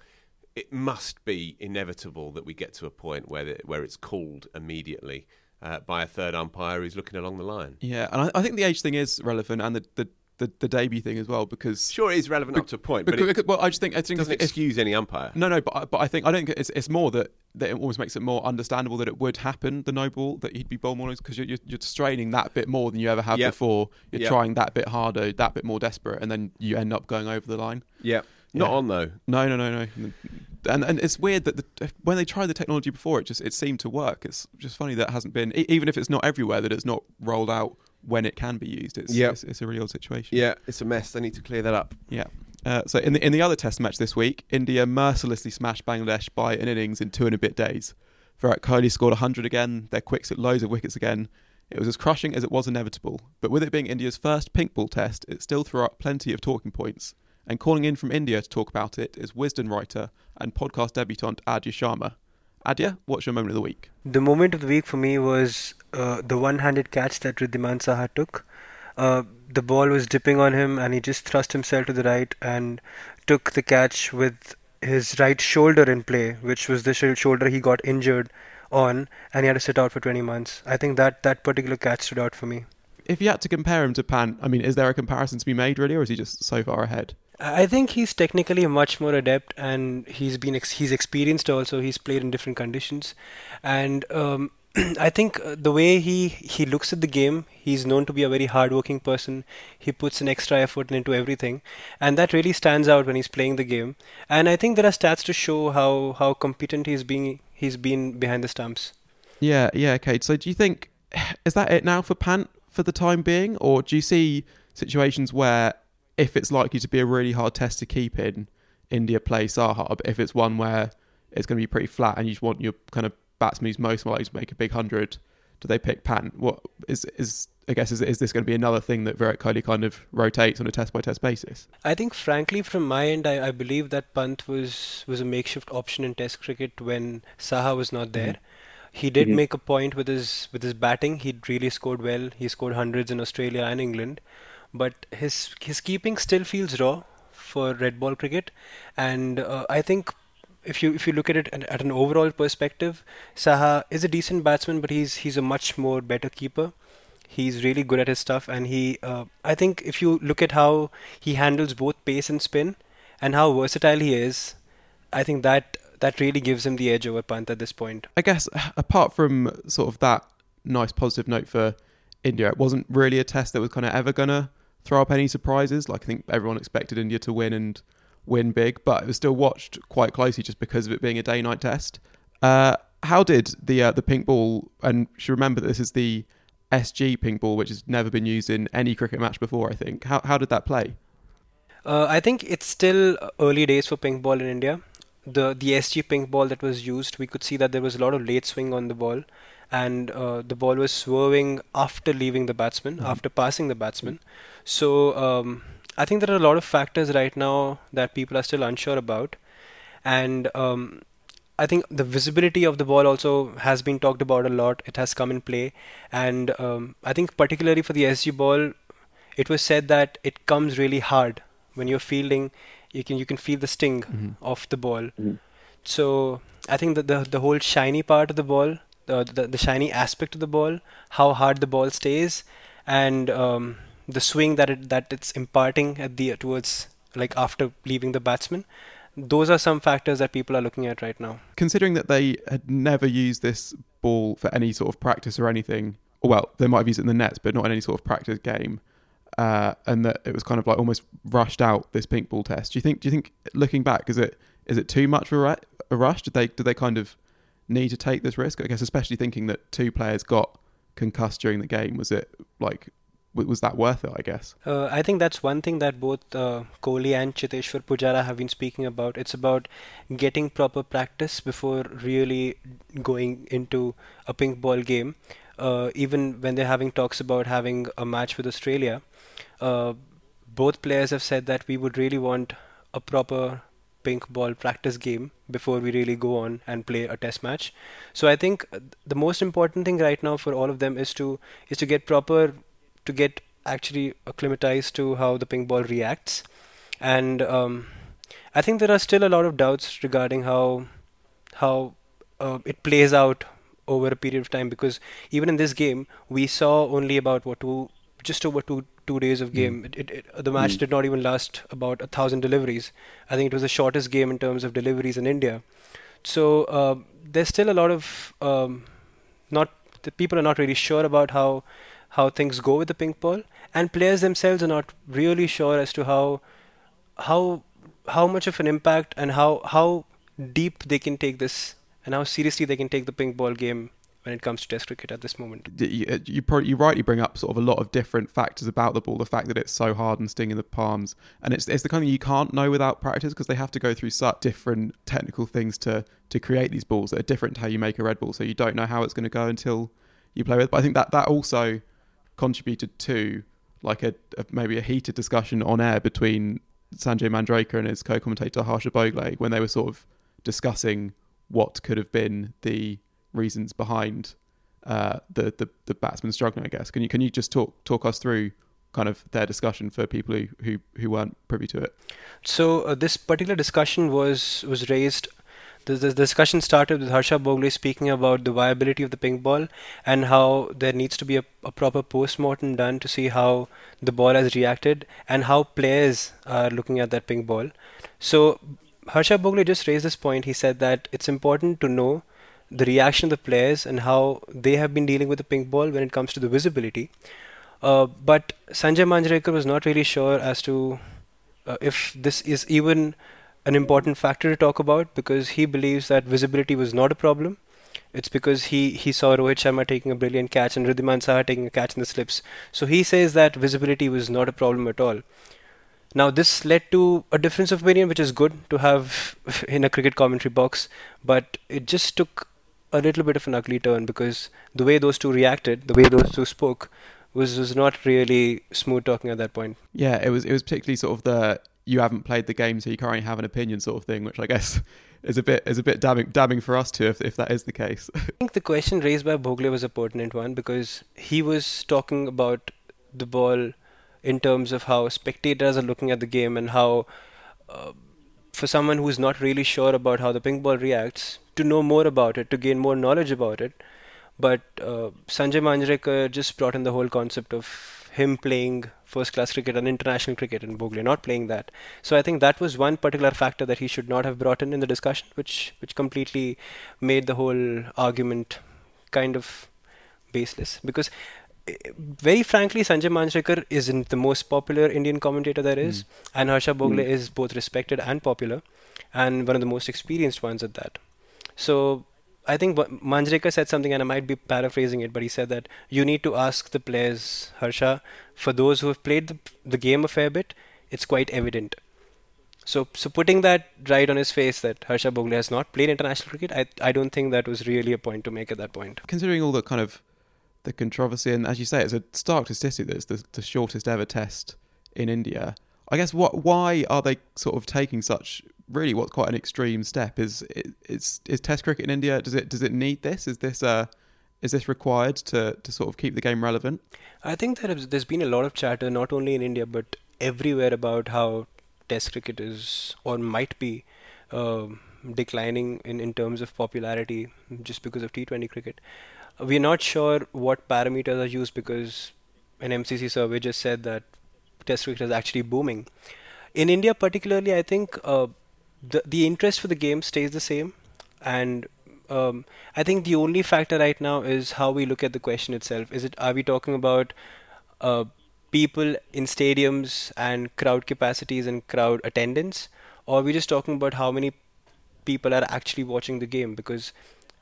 It must be inevitable that we get to a point where the, where it's called immediately uh, by a third umpire who's looking along the line. Yeah, and I, I think the age thing is relevant and the, the, the, the debut thing as well because Sure, it is relevant up to a point, but it because- well, I just think I think doesn't if, excuse any umpire. No, no, but I- but I think I don't. think It's it's more that that it almost makes it more understandable that it would happen. The no ball that he'd be bowl more because you're, you're you're straining that bit more than you ever have Yep. before. You're Yep. trying that bit harder, that bit more desperate, and then you end up going over the line. Yeah, not on though. No, no, no, no. And and it's weird that the, when they tried the technology before, it just it seemed to work. It's just funny that it hasn't been even if it's not everywhere that it's not rolled out when it can be used. It's Yep. it's, it's a real situation. Yeah, it's a mess. They need to clear that up. Yeah. Uh, so in the in the other Test match this week, India mercilessly smashed Bangladesh by an innings in two and a bit days. Virat Kohli scored 100 again. Their quicks at loads of wickets again. It was as crushing as it was inevitable. But with it being India's first pink ball test, it still threw up plenty of talking points. And calling in from India to talk about it is Wisden writer and podcast debutant Aadya Sharma. Aadya, what's your moment of the week? The moment of the week for me was uh, the one-handed catch that Wriddhiman Saha took. Uh, the ball was dipping on him, and he just thrust himself to the right and took the catch with his right shoulder in play, which was the shoulder he got injured on, and he had to sit out for 20 months. I think that that particular catch stood out for me. If you had to compare him to Pant, I mean, is there a comparison to be made really, or is he just so far ahead? I think he's technically much more adept, and he's been ex- he's experienced. Also, he's played in different conditions, and um, (clears throat) I think uh, the way he he looks at the game, he's known to be a very hardworking person. He puts an extra effort into everything, and that really stands out when he's playing the game. And I think there are stats to show how how competent he's being he's been behind the stumps. Yeah, yeah, okay. So do you think (sighs) is that it now for Pant for the time being, or do you see situations where if it's likely to be a really hard test to keep in, India play Saha, but if it's one where it's going to be pretty flat and you just want your kind of batsman who's most likely to make a big hundred, do they pick Pant? What is is I guess is is this going to be another thing that Virat Kohli kind of rotates on a test by test basis? I think, frankly, from my end, I, I believe that Pant was was a makeshift option in Test cricket when Saha was not there. Mm-hmm. He did mm-hmm. make a point with his with his batting. He really scored well. He scored hundreds in Australia and England, but his his keeping still feels raw for red ball cricket, and uh, I think if you if you look at it at, an overall perspective, Saha is a decent batsman, but he's he's a much more better keeper. He's really good at his stuff, and he uh, I think if you look at how he handles both pace and spin, and how versatile he is, I think that that really gives him the edge over Pant at this point. I guess apart from sort of that nice positive note for India, it wasn't really a test that was kind of ever gonna throw up any surprises. Like I think everyone expected India to win and win big, but it was still watched quite closely just because of it being a day-night test. Uh, how did the uh, the pink ball? And you should remember that this is the SG pink ball, which has never been used in any cricket match before. I think. How how did that play? Uh, I think it's still early days for pink ball in India. The the SG pink ball that was used, we could see that there was a lot of late swing on the ball, and uh, the ball was swerving after leaving the batsman, mm-hmm. after passing the batsman. So um, I think there are a lot of factors right now that people are still unsure about, and um, I think the visibility of the ball also has been talked about a lot. It has come in play, and um, I think particularly for the SG ball, it was said that it comes really hard when you're fielding. You can you can feel the sting mm-hmm. of the ball. Mm-hmm. So I think that the the whole shiny part of the ball, the, the the shiny aspect of the ball, how hard the ball stays, and um, the swing that it that it's imparting at the towards like after leaving the batsman. Those are some factors that people are looking at right now. Considering that they had never used this ball for any sort of practice or anything well they might have used it in the nets but not in any sort of practice game uh, and that it was kind of like almost rushed out this pink ball test do you think do you think looking back is it is it too much of a rush? Did they did they kind of need to take this risk? I guess especially thinking that two players got concussed during the game was it like was that worth it? I guess. Uh, I think that's one thing that both uh, Kohli and Cheteshwar Pujara have been speaking about. It's about getting proper practice before really going into a pink ball game. Uh, even when they're having talks about having a match with Australia, uh, both players have said that we would really want a proper pink ball practice game before we really go on and play a test match. So I think the most important thing right now for all of them is to is to get proper to get actually acclimatized to how the pink ball reacts. And um, I think there are still a lot of doubts regarding how how uh, it plays out over a period of time because even in this game we saw only about what two just over two two days of game. Mm. It, it, it, the match mm. did not even last about a thousand deliveries. I think it was the shortest game in terms of deliveries in India. So uh, there's still a lot of um, not the people are not really sure about how how things go with the pink ball, and players themselves are not really sure as to how how how much of an impact and how how deep they can take this and how seriously they can take the pink ball game when it comes to Test cricket at this moment. You, uh, you, probably, you rightly bring up sort of a lot of different factors about the ball. The fact that it's so hard and stinging the palms, and it's it's the kind of you can't know without practice because they have to go through such different technical things to to create these balls that are different to how you make a red ball. So you don't know how it's going to go until you play with. It. But I think that that also contributed to like a, a, maybe a heated discussion on air between Sanjay Manjrekar and his co-commentator Harsha Bhogle when they were sort of discussing what could have been the reasons behind uh, the, the the batsman struggling. I guess can you can you just talk talk us through kind of their discussion for people who who, who weren't privy to it? So uh, this particular discussion was was raised. The, the discussion started with Harsha Bhogle speaking about the viability of the pink ball and how there needs to be a, a proper post-mortem done to see how the ball has reacted and how players are looking at that pink ball. So Harsha Bhogle just raised this point. He said that it's important to know the reaction of the players and how they have been dealing with the pink ball when it comes to the visibility. Uh, but Sanjay Manjrekar was not really sure as to uh, if this is even an important factor to talk about because he believes that visibility was not a problem. It's because he, he saw Rohit Sharma taking a brilliant catch and Wriddhiman Saha taking a catch in the slips. So he says that visibility was not a problem at all. Now, this led to a difference of opinion, which is good to have (laughs) in a cricket commentary box, but it just took a little bit of an ugly turn because the way those two reacted, the way those two spoke, was was not really smooth talking at that point. Yeah, it was it was particularly sort of the you haven't played the game, so you can't have an opinion sort of thing, which I guess (laughs) is a bit is a bit damning damning for us too, if if that is the case. (laughs) I think the question raised by Bhogle was a pertinent one because he was talking about the ball in terms of how spectators are looking at the game and how, uh, for someone who's not really sure about how the pink ball reacts, to know more about it, to gain more knowledge about it. But uh, Sanjay Manjrekar just brought in the whole concept of him playing first class cricket and international cricket and Bhogle not playing that. So I think that was one particular factor that he should not have brought in in the discussion, which which completely made the whole argument kind of baseless. Because very frankly, Sanjay Manjrekar isn't the most popular Indian commentator there is, mm. and Harsha Bhogle mm. is both respected and popular, and one of the most experienced ones at that. So I think Manjrekar said something, and I might be paraphrasing it, but he said that you need to ask the players, Harsha, for those who have played the, the game a fair bit, it's quite evident. So, so putting that right on his face that Harsha Bhogle has not played international cricket, I, I don't think that was really a point to make at that point. Considering all the kind of the controversy, and as you say, it's a stark statistic that it's the, the shortest ever test in India. I guess what why are they sort of taking such really what's quite an extreme step? Is is is Test cricket in India? Does it does it need this? Is this uh is this required to to sort of keep the game relevant? I think that there's been a lot of chatter not only in India but everywhere about how Test cricket is or might be uh, declining in in terms of popularity just because of T20 cricket we're not sure what parameters are used because an MCC survey just said that test cricket is actually booming. In India, particularly, I think uh, the the interest for the game stays the same, and um, I think the only factor right now is how we look at the question itself. Is it are we talking about uh, people in stadiums and crowd capacities and crowd attendance, or are we just talking about how many people are actually watching the game? Because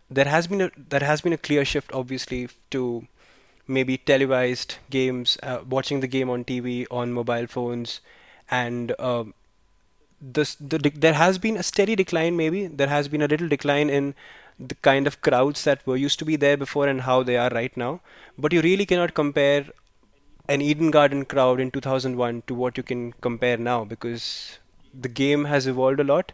there has been a there has been a clear shift, obviously, to maybe televised games, uh, watching the game on TV, on mobile phones, and uh, the, there has been a steady decline. Maybe there has been a little decline in the kind of crowds that were used to be there before and how they are right now. But you really cannot compare an Eden Garden crowd in 2001 to what you can compare now because the game has evolved a lot,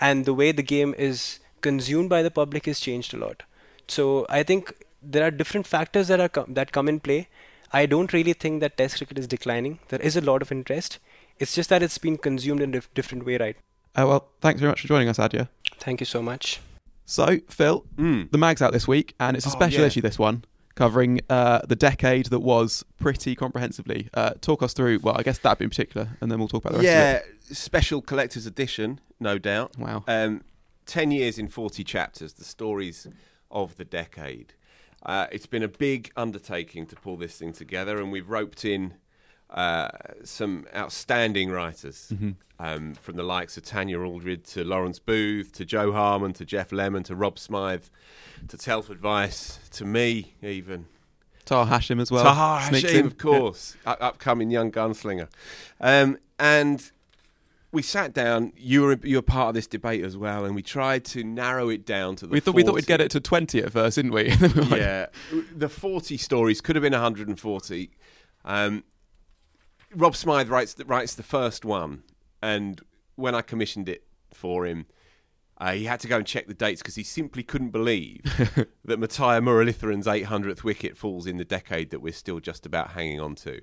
and the way the game is consumed by the public has changed a lot. So I think there are different factors that are com- that come in play. I don't really think that Test cricket is declining. There is a lot of interest. It's just that it's been consumed in a dif- different way, right? Uh, well, thanks very much for joining us, Aadya. Thank you so much. So, Phil, mm. the mag's out this week, and it's a oh, special yeah. issue. This one covering uh, the decade that was pretty comprehensively. Uh, talk us through. Well, I guess that in particular, and then we'll talk about the rest. Yeah, special collector's edition, no doubt. Wow. Um, 10 years in 40 chapters, the stories of the decade. Uh, it's been a big undertaking to pull this thing together, and we've roped in uh, some outstanding writers mm-hmm. um, from the likes of Tanya Aldred to Lawrence Booth to Jo Harman to Geoff Lemon to Rob Smyth to Telford Vice to me, even. Taha Hashim as well. Taha Hashim, of course, yeah. upcoming young gunslinger. Um, and we sat down. You were you were part of this debate as well, and we tried to narrow it down to the. We thought 40. we thought we'd get it to twenty at first, didn't we? we (laughs) yeah, the forty stories could have been one hundred and forty. Um, Rob Smyth writes the, writes the first one, and when I commissioned it for him, uh, he had to go and check the dates because he simply couldn't believe (laughs) that Muttiah Muralitharan's 800th wicket falls in the decade that we're still just about hanging on to.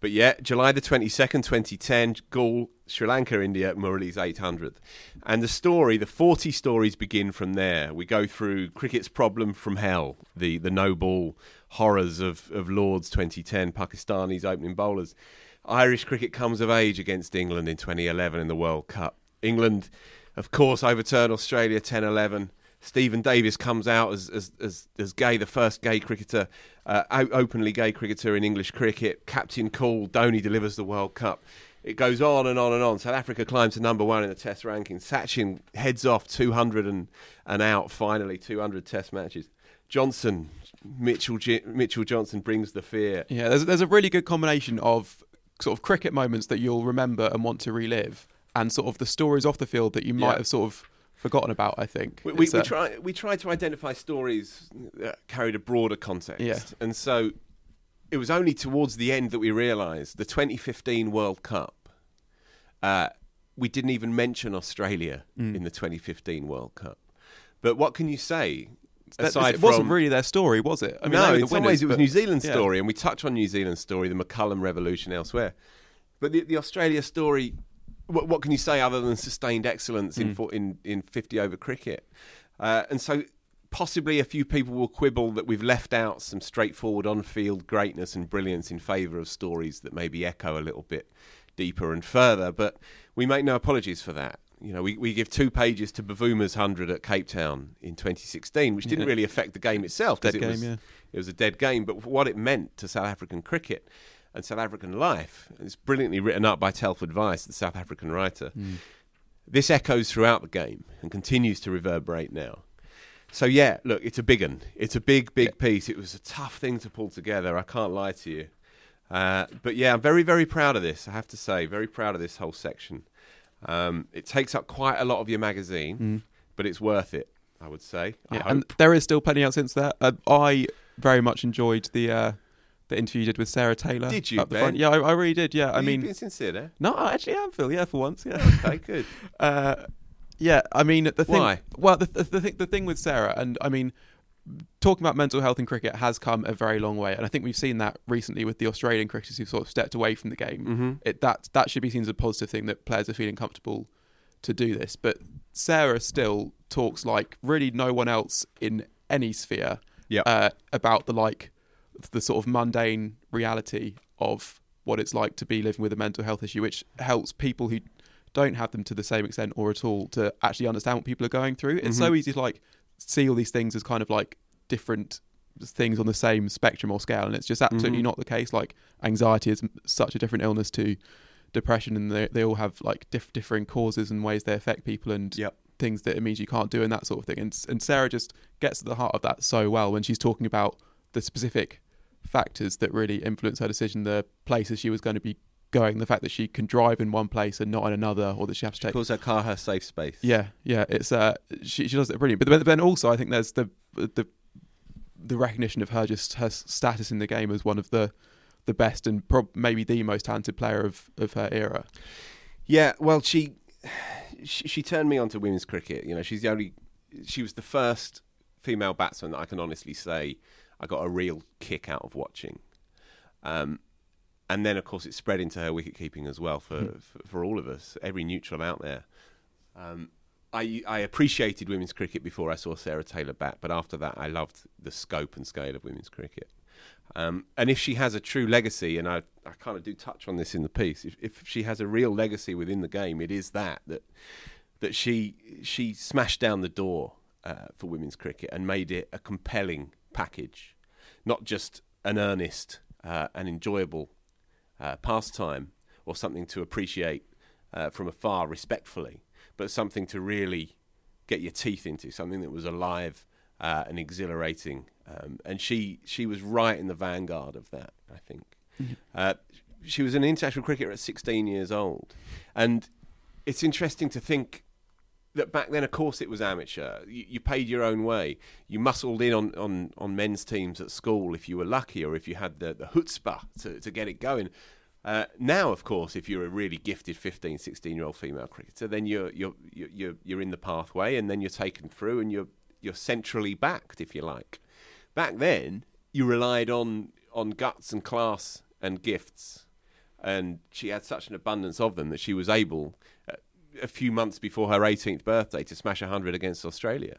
But yeah, July the 22nd, 2010, Galle, Sri Lanka, India, Murali's 800th. And the story, the 40 stories begin from there. We go through cricket's problem from hell, the, the no ball horrors of, of Lord's 2010, Pakistanis opening bowlers. Irish cricket comes of age against England in 2011 in the World Cup. England, of course, overturn Australia 10 11. Steven Davies comes out as, as, as, as gay, the first gay cricketer, uh, openly gay cricketer in English cricket. Captain Cool, Dhoni delivers the World Cup. It goes on and on and on. South Africa climbs to number one in the Test ranking. Sachin heads off 200 and, and out, finally, 200 Test matches. Johnson, Mitchell, Mitchell Johnson brings the fear. Yeah, there's, there's a really good combination of sort of cricket moments that you'll remember and want to relive, and sort of the stories off the field that you might Yeah. have sort of forgotten about. I think We, we, we uh, try we try to identify stories that carried a broader context. Yeah. And so it was only towards the end that we realised the 2015 World Cup. Uh, we didn't even mention Australia Mm. in the 2015 World Cup. But what can you say? That- Aside it wasn't from, really their story, was it? I mean, no, in some winners, ways it was but- New Zealand's yeah. story, and we touch on New Zealand's story, the McCullum Revolution elsewhere. But the, the Australia story, what, what can you say other than sustained excellence Hmm. in, for, in in fifty over cricket? Uh, and so possibly a few people will quibble that we've left out some straightforward on-field greatness and brilliance in favour of stories that maybe echo a little bit deeper and further. But we make no apologies for that. You know, we, we give two pages to Bavuma's 100 at Cape Town in 2016, which didn't Yeah. really affect the game itself. Dead it game, was, yeah. it was a dead game, but what it meant to South African cricket and South African life, it's brilliantly written up by Telford Vice, the South African writer. Hmm. This echoes throughout the game and continues to reverberate now. So yeah, look, it's a big one. It's a big, big piece. It was a tough thing to pull together. I can't lie to you. Uh, but yeah, I'm very, very proud of this. I have to say, very proud of this whole section. Um, it takes up quite a lot of your magazine, but it's worth it. I would say. I. Yeah, hope. and there is still plenty out since that. Uh, I very much enjoyed the uh, the interview you did with Sarah Taylor. Did you, Ben? Yeah, I, I really did. Yeah, I Are you mean, being sincere there. no, I actually am Phil. Yeah, for once. Yeah. Okay, good. (laughs) Uh, yeah, I mean the thing. Why? Well, the, the, the thing the thing with Sarah, and I mean, talking about mental health in cricket has come a very long way, and I think we've seen that recently with the Australian cricketers who've sort of stepped away from the game. Mm-hmm. It that that should be seen as a positive thing that players are feeling comfortable to do this. But Sarah still talks like really no one else in any sphere Yep. uh, about the like the sort of mundane reality of what it's like to be living with a mental health issue, which helps people who don't have them to the same extent or at all to actually understand what people are going through. It's so easy to like see all these things as kind of like different things on the same spectrum or scale, and it's just absolutely mm-hmm. not the case. Like anxiety is such a different illness to depression, and they they all have like diff- differing causes and ways they affect people, and Yep. things that it means you can't do and that sort of thing. And and Sarah just gets to the heart of that so well when she's talking about the specific factors that really influence her decision, the places she was going to be going, the fact that she can drive in one place and not in another, or that she has to take. Calls her car her safe space. Yeah, yeah, it's uh, she she does it brilliant. But then, then also, I think there's the the the recognition of her just her status in the game as one of the the best and prob- maybe the most talented player of of her era. Yeah, well, she, she she turned me on to women's cricket. You know, she's the only. She was the first female batsman that I can honestly say I got a real kick out of watching. Um, and then, of course, it spread into her wicket keeping as well for, for for all of us, every neutral out there. Um, I I appreciated women's cricket before I saw Sarah Taylor bat, but after that, I loved the scope and scale of women's cricket. Um, and if she has a true legacy, and I, I kind of do touch on this in the piece, if, if she has a real legacy within the game, it is that that that she she smashed down the door uh, for women's cricket and made it a compelling package, not just an earnest uh, and enjoyable uh, pastime or something to appreciate uh, from afar respectfully, but something to really get your teeth into, something that was alive uh, and exhilarating. Um, and she she was right in the vanguard of that, I think. Uh, she was an international cricketer at 16 years old, and it's interesting to think that back then, of course, it was amateur. You, you paid your own way. You muscled in on, on, on men's teams at school if you were lucky, or if you had the, the chutzpah to, to get it going. Uh, now, of course, if you're a really gifted 15, 16 year old female cricketer, then you're, you're, you're, you're, in the pathway and then you're taken through and you're, you're centrally backed, if you like. Back then, you relied on, on guts and class and gifts. And she had such an abundance of them that she was able, uh, a few months before her 18th birthday, to smash 100 against Australia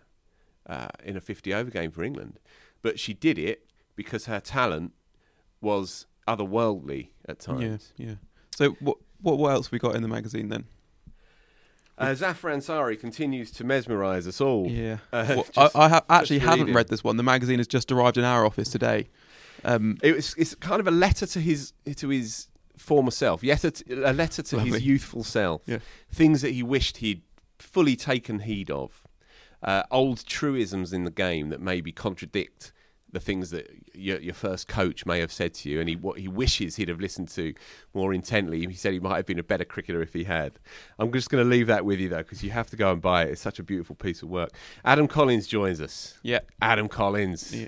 uh, in a 50 over game for England. But she did it because her talent was otherworldly at times. Yeah, yeah. So what what what else we got in the magazine then? Uh, Zafar Ansari continues to mesmerise us all. Yeah. Uh, Well, I, I ha- actually haven't read this one. The magazine has just arrived in our office today. Um, It was, it's kind of a letter to his to his former self, yet a, t- a letter to Lovely. his youthful self. Yeah. Things that he wished he'd fully taken heed of. Uh, old truisms in the game that maybe contradict the things that your, your first coach may have said to you, and he what he wishes he'd have listened to more intently. He said he might have been a better cricketer if he had. I'm just going to leave that with you though, because you have to go and buy it. It's such a beautiful piece of work. Adam Collins joins us. yeah. Adam Collins. Yeah.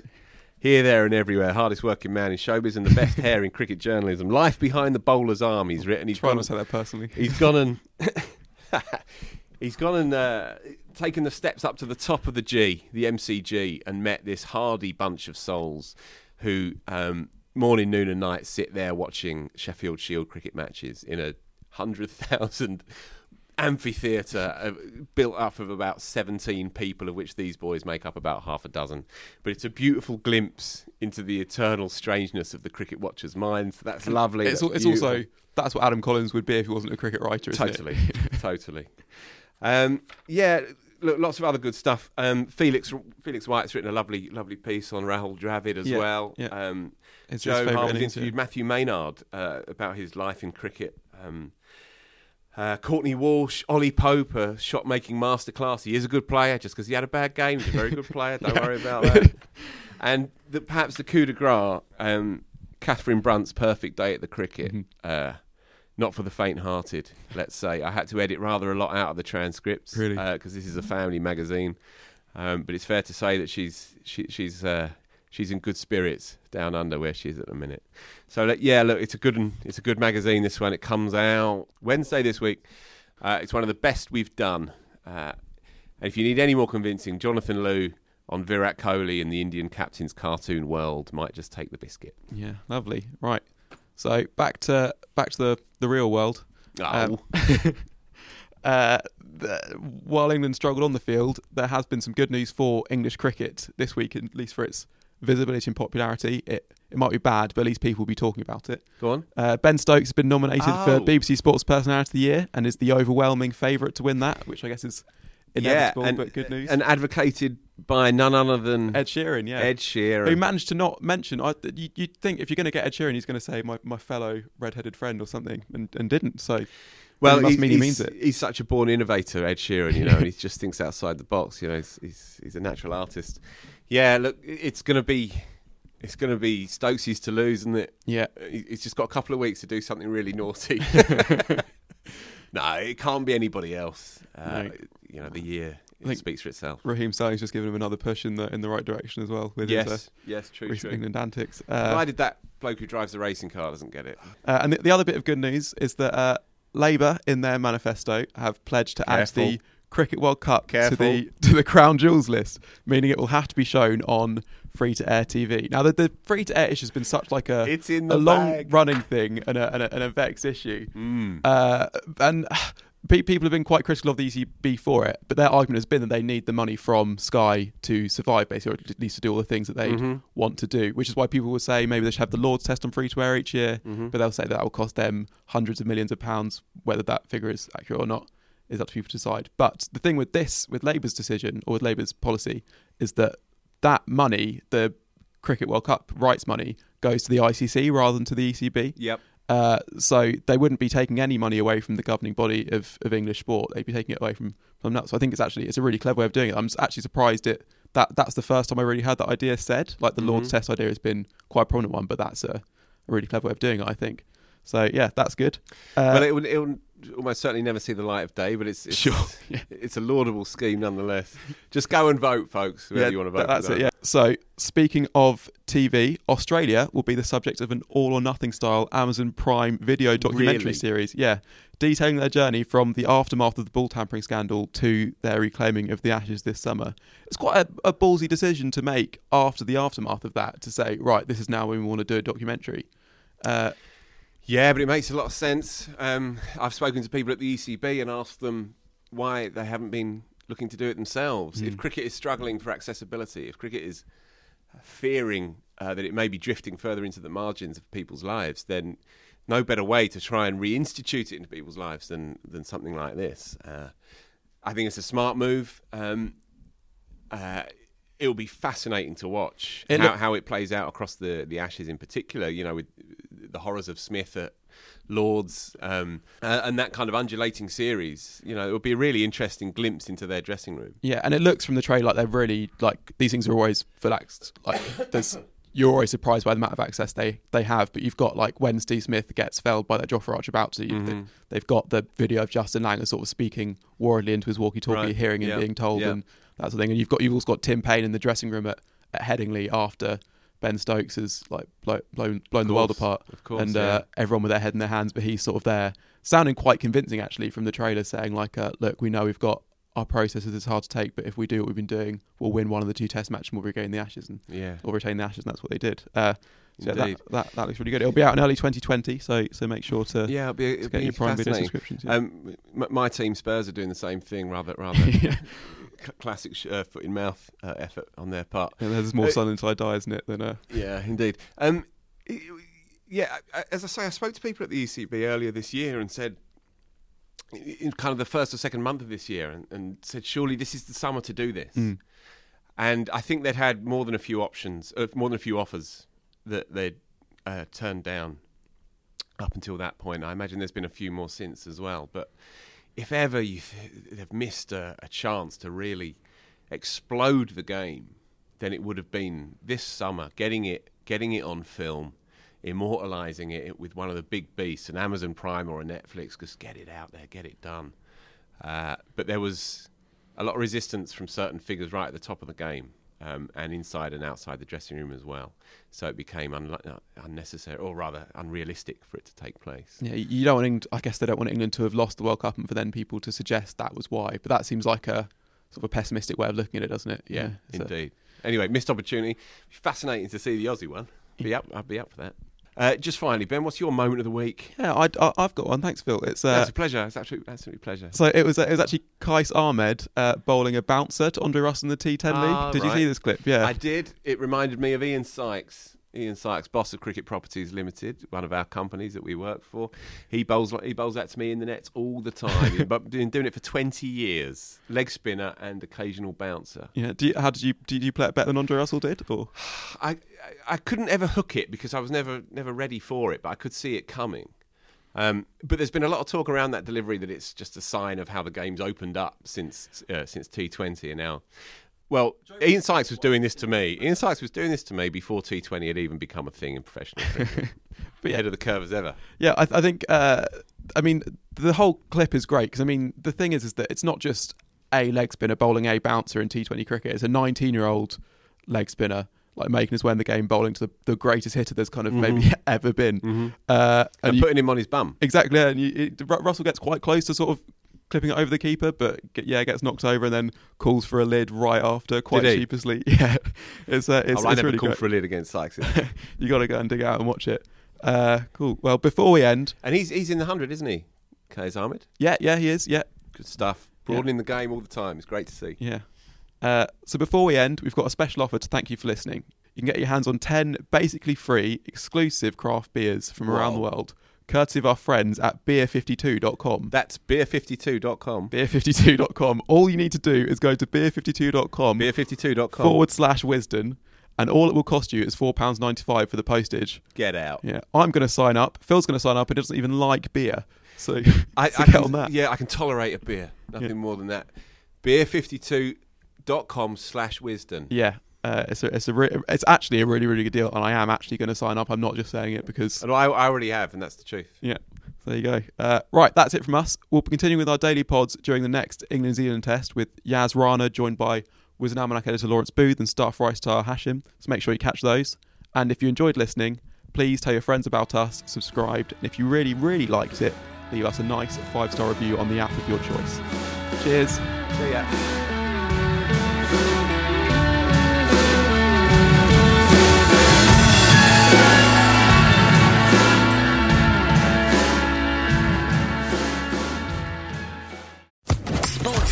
Here, there, and everywhere. Hardest working man in showbiz and the best hair in cricket journalism. Life behind the bowler's arm. He's written. He's Try gone, not to say that personally. he's gone and (laughs) he's gone and uh, taken the steps up to the top of the G, the MCG, and met this hardy bunch of souls who um, morning, noon, and night sit there watching Sheffield Shield cricket matches in a hundred thousand amphitheatre uh, built up of about 17 people of which these boys make up about half a dozen but it's a beautiful glimpse into the eternal strangeness of the cricket watchers minds that's lovely It's, that's it's also that's what Adam Collins would be if he wasn't a cricket writer. Totally (laughs) totally um, yeah look lots of other good stuff um, Felix Felix White's written a lovely lovely piece on Rahul Dravid as Yeah, well yeah. um, It's Jo favourite Harman's innings, yeah. interviewed Matthew Maynard uh, about his life in cricket. Um, uh, Courtney Walsh, Ollie Pope, a shot making masterclass. He is a good player just because he had a bad game. He's a very good player. Don't worry about that. (laughs) And the, perhaps the coup de grace, um, Katherine Brunt's perfect day at the cricket. Mm-hmm. Uh, not for the faint-hearted, let's say. I had to edit rather a lot out of the transcripts Really? because this is a family magazine. Um, but it's fair to say that she's she, she's uh, she's in good spirits down under where she is at the minute. So yeah, look, it's a good it's a good magazine. This one it comes out Wednesday this week. Uh, it's one of the best we've done. Uh, and if you need any more convincing, Jonathan Liew on Virat Kohli and the Indian captain's cartoon world might just take the biscuit. Yeah, lovely. Right. So back to back to the the real world. Oh, Um, (laughs) uh, the, while England struggled on the field, there has been some good news for English cricket this week, at least for its visibility and popularity. It it might be bad, but at least people will be talking about it. go on. Uh, ben Stokes has been nominated for Oh. BBC Sports Personality of the Year and is the overwhelming favourite to win that, which I guess is inevitable, and, but good news. And advocated by none other than Ed Sheeran, yeah. Ed Sheeran. Who managed to not mention? I, you, you'd think if you're going to get Ed Sheeran, he's going to say my, my fellow red-headed friend or something, and, and didn't. So, Well, it must mean he means it. He's such a born innovator, Ed Sheeran. You know, and he just thinks outside the box. You know, he's he's, he's a natural artist. Yeah, look, it's going to be it's going to be Stokesy's to lose, isn't it? Yeah, He's just got a couple of weeks to do something really naughty. (laughs) (laughs) no, it can't be anybody else. Uh, No. You know, the year I think- speaks for itself. Raheem Sterling's just given him another push in the in the right direction as well with Yes, his uh, yes, true, recent true. England antics. Uh, Provided that bloke who drives the racing car doesn't get it. uh, and the, the other bit of good news is that uh, Labour, in their manifesto, have pledged to Careful. add the Cricket World Cup Careful. to the (laughs) to the Crown Jewels list, meaning it will have to be shown on free to air TV. Now, the, the free to air issue has been such like a It's in a long running thing and a, and a, and a vexed issue. Mm. Uh, and (sighs) people have been quite critical of the ECB for it, but their argument has been that they need the money from Sky to survive, basically, or at least to do all the things that they Mm-hmm. want to do. Which is why people will say maybe they should have the Lords test on free to air each year, Mm-hmm. but they'll say that, that will cost them hundreds of millions of pounds. Whether that figure is accurate or not is up to people to decide. But the thing with this, with Labour's decision or with Labour's policy, is that that money, the Cricket World Cup rights money, goes to the ICC rather than to the ECB. Yep. Uh, so they wouldn't be taking any money away from the governing body of, of English sport. They'd be taking it away from from that. So I think it's actually it's a really clever way of doing it. I'm actually surprised it that that's the first time I really heard that idea said. Like the Lord's Mm-hmm. Test idea has been quite a prominent one, but that's a, a really clever way of doing it. I think. So yeah, that's good. Uh, Well, it will, it will almost certainly never see the light of day, but it's, it's Sure, yeah. (laughs) it's a laudable scheme nonetheless. Just go and vote, folks. Whoever you want to vote. That's it. Yeah. So speaking of TV, Australia will be the subject of an all or nothing style Amazon Prime video documentary Really? series. Yeah, detailing their journey from the aftermath of the ball tampering scandal to their reclaiming of the Ashes this summer. It's quite a, a ballsy decision to make after the aftermath of that to say, right, this is now when we want to do a documentary. Uh, Yeah, but it makes a lot of sense. Um, I've spoken to people at the ECB and asked them why they haven't been looking to do it themselves. Hmm. If cricket is struggling for accessibility, if cricket is fearing uh, that it may be drifting further into the margins of people's lives, then no better way to try and reinstitute it into people's lives than than something like this. Uh, I think it's a smart move. Um, uh, it'll be fascinating to watch how, how it plays out across the, the Ashes in particular. You know, with the horrors of Smith at Lords um, uh, and that kind of undulating series. You know, it would be a really interesting glimpse into their dressing room. Yeah, and it looks from the trailer like they're really like these things are always access. Like there's you're always surprised by the amount of access they they have. But you've got like when Steve Smith gets felled by that Jofra Archibald, Mm-hmm. they've got the video of Justin Langer sort of speaking worriedly into his walkie-talkie, Right, hearing and yeah, being told yeah. and that sort of thing. And you've got you've also got Tim Paine in the dressing room at, at Headingley after. Ben Stokes has like blow, blown blown the world apart, of course, and yeah. uh, everyone with their head in their hands. But he's sort of there, sounding quite convincing actually from the trailer, saying like, uh, "Look, we know we've got our processes. It's hard to take, but if we do what we've been doing, we'll win one of the two Test matches and we'll regain the Ashes and Yeah. or retain the Ashes." And that's what they did. Uh, so yeah, that, that that looks really good. It'll be out in early 2020, so so make sure to Yeah, it'll be, to it'll get be your Prime Video subscriptions. Yeah. Um, my team Spurs are doing the same thing, rather rather (laughs) classic sh- uh, foot in mouth uh, effort on their part. And there's more Uh, sun inside die, isn't it? Than uh, Yeah, indeed. Um, yeah, I- I- as I say, I spoke to people at the ECB earlier this year and said, in kind of the first or second month of this year, and, and said, surely this is the summer to do this. Mm. And I think they'd had more than a few options, uh, more than a few offers that they'd uh, turned down up until that point. I imagine there's been a few more since as well. But if ever you have missed a, a chance to really explode the game, then it would have been this summer, getting it, getting it on film, immortalising it with one of the big beasts, an Amazon Prime or a Netflix. Just get it out there, get it done. Uh, but there was a lot of resistance from certain figures right at the top of the game. Um, and inside and outside the dressing room as well, so it became unli- uh, unnecessary, or rather unrealistic, for it to take place. yeah, you don't want England. I guess they don't want England to have lost the World Cup, and for then people to suggest that was why. But that seems like a sort of a pessimistic way of looking at it, doesn't it? Yeah, so- indeed. Anyway, missed opportunity. Fascinating to see the Aussie one. Be up. I'd be up for that. Uh, just finally, Ben, what's your moment of the week? Yeah, I, I, I've got one. Thanks, Phil. It's uh, That's a pleasure. It's absolutely, absolutely pleasure. so it was it was actually Qais Ahmad uh, bowling a bouncer to Andre Russell in the T10 Ah, league. Did you see this clip? Yeah, I did. It reminded me of Ian Sykes. Ian Sykes, boss of Cricket Properties Limited, one of our companies that we work for. He bowls like- he bowls that to me in the nets all the time. (laughs) He's been doing it for twenty years. Leg spinner and occasional bouncer. yeah. Do you, how did you did you play it better than Andre Russell did? Or I, (sighs) I I couldn't ever hook it because I was never never ready for it, but I could see it coming. Um, but there's been a lot of talk around that delivery that it's just a sign of how the game's opened up since uh, since T20 and now. Well, Ian Sykes was doing this to me. Ian Sykes was doing this to me before T20 had even become a thing in professional cricket. (laughs) But yeah. Ahead of the curve as ever. yeah, I, I think uh, I mean the whole clip is great because I mean the thing is is that it's not just a leg spinner bowling a bouncer in T20 cricket. It's a 19 year old leg spinner like making his way in the game, bowling to the, the greatest hitter there's kind of maybe (laughs) ever been. Uh, And, and you- putting him on his bum. Exactly, and you, it, Russell gets quite close to sort of clipping it over the keeper, but get, yeah, gets knocked over and then calls for a lid right after, quite sheepishly. (laughs) Yeah, it's uh, it's, oh, I it's never really called for a lid against Sykes. (laughs) you got to go and dig out and watch it. Uh, cool. Well, before we end, and he's he's in the 100, isn't he? Qais Ahmad. yeah, yeah, he is. Yeah, Good stuff. Broadening the game all the time. It's great to see. yeah. Uh, so before we end, we've got a special offer to thank you for listening. You can get your hands on ten basically free exclusive craft beers from around the world, courtesy of our friends at beer52.com. That's beer52.com. beer52.com. All you need to do is go to beer52.com Beer52.com. forward slash wisden, and all it will cost you is £4.95 for the postage. Get out. Yeah, I'm going to sign up. Phil's going to sign up. He doesn't even like beer. So, (laughs) I, so I get can, on that. Yeah, I can tolerate a beer. Nothing Yeah. more than that. Beer52.com slash wisden. Yeah. Uh, it's a, it's a re- it's actually a really really good deal, and I am actually going to sign up. I'm not just saying it because And I, I already have, and that's the truth. yeah. There you go. Uh, right, that's it from us. We'll be continuing with our daily pods during the next England Zealand test with Yas Rana, joined by Wisden Almanack editor Lawrence Booth and staff writer Taha Hashim. So make sure you catch those. And if you enjoyed listening, please tell your friends about us, subscribed, and if you really, really liked it, leave us a nice five star review on the app of your choice. Cheers. See ya.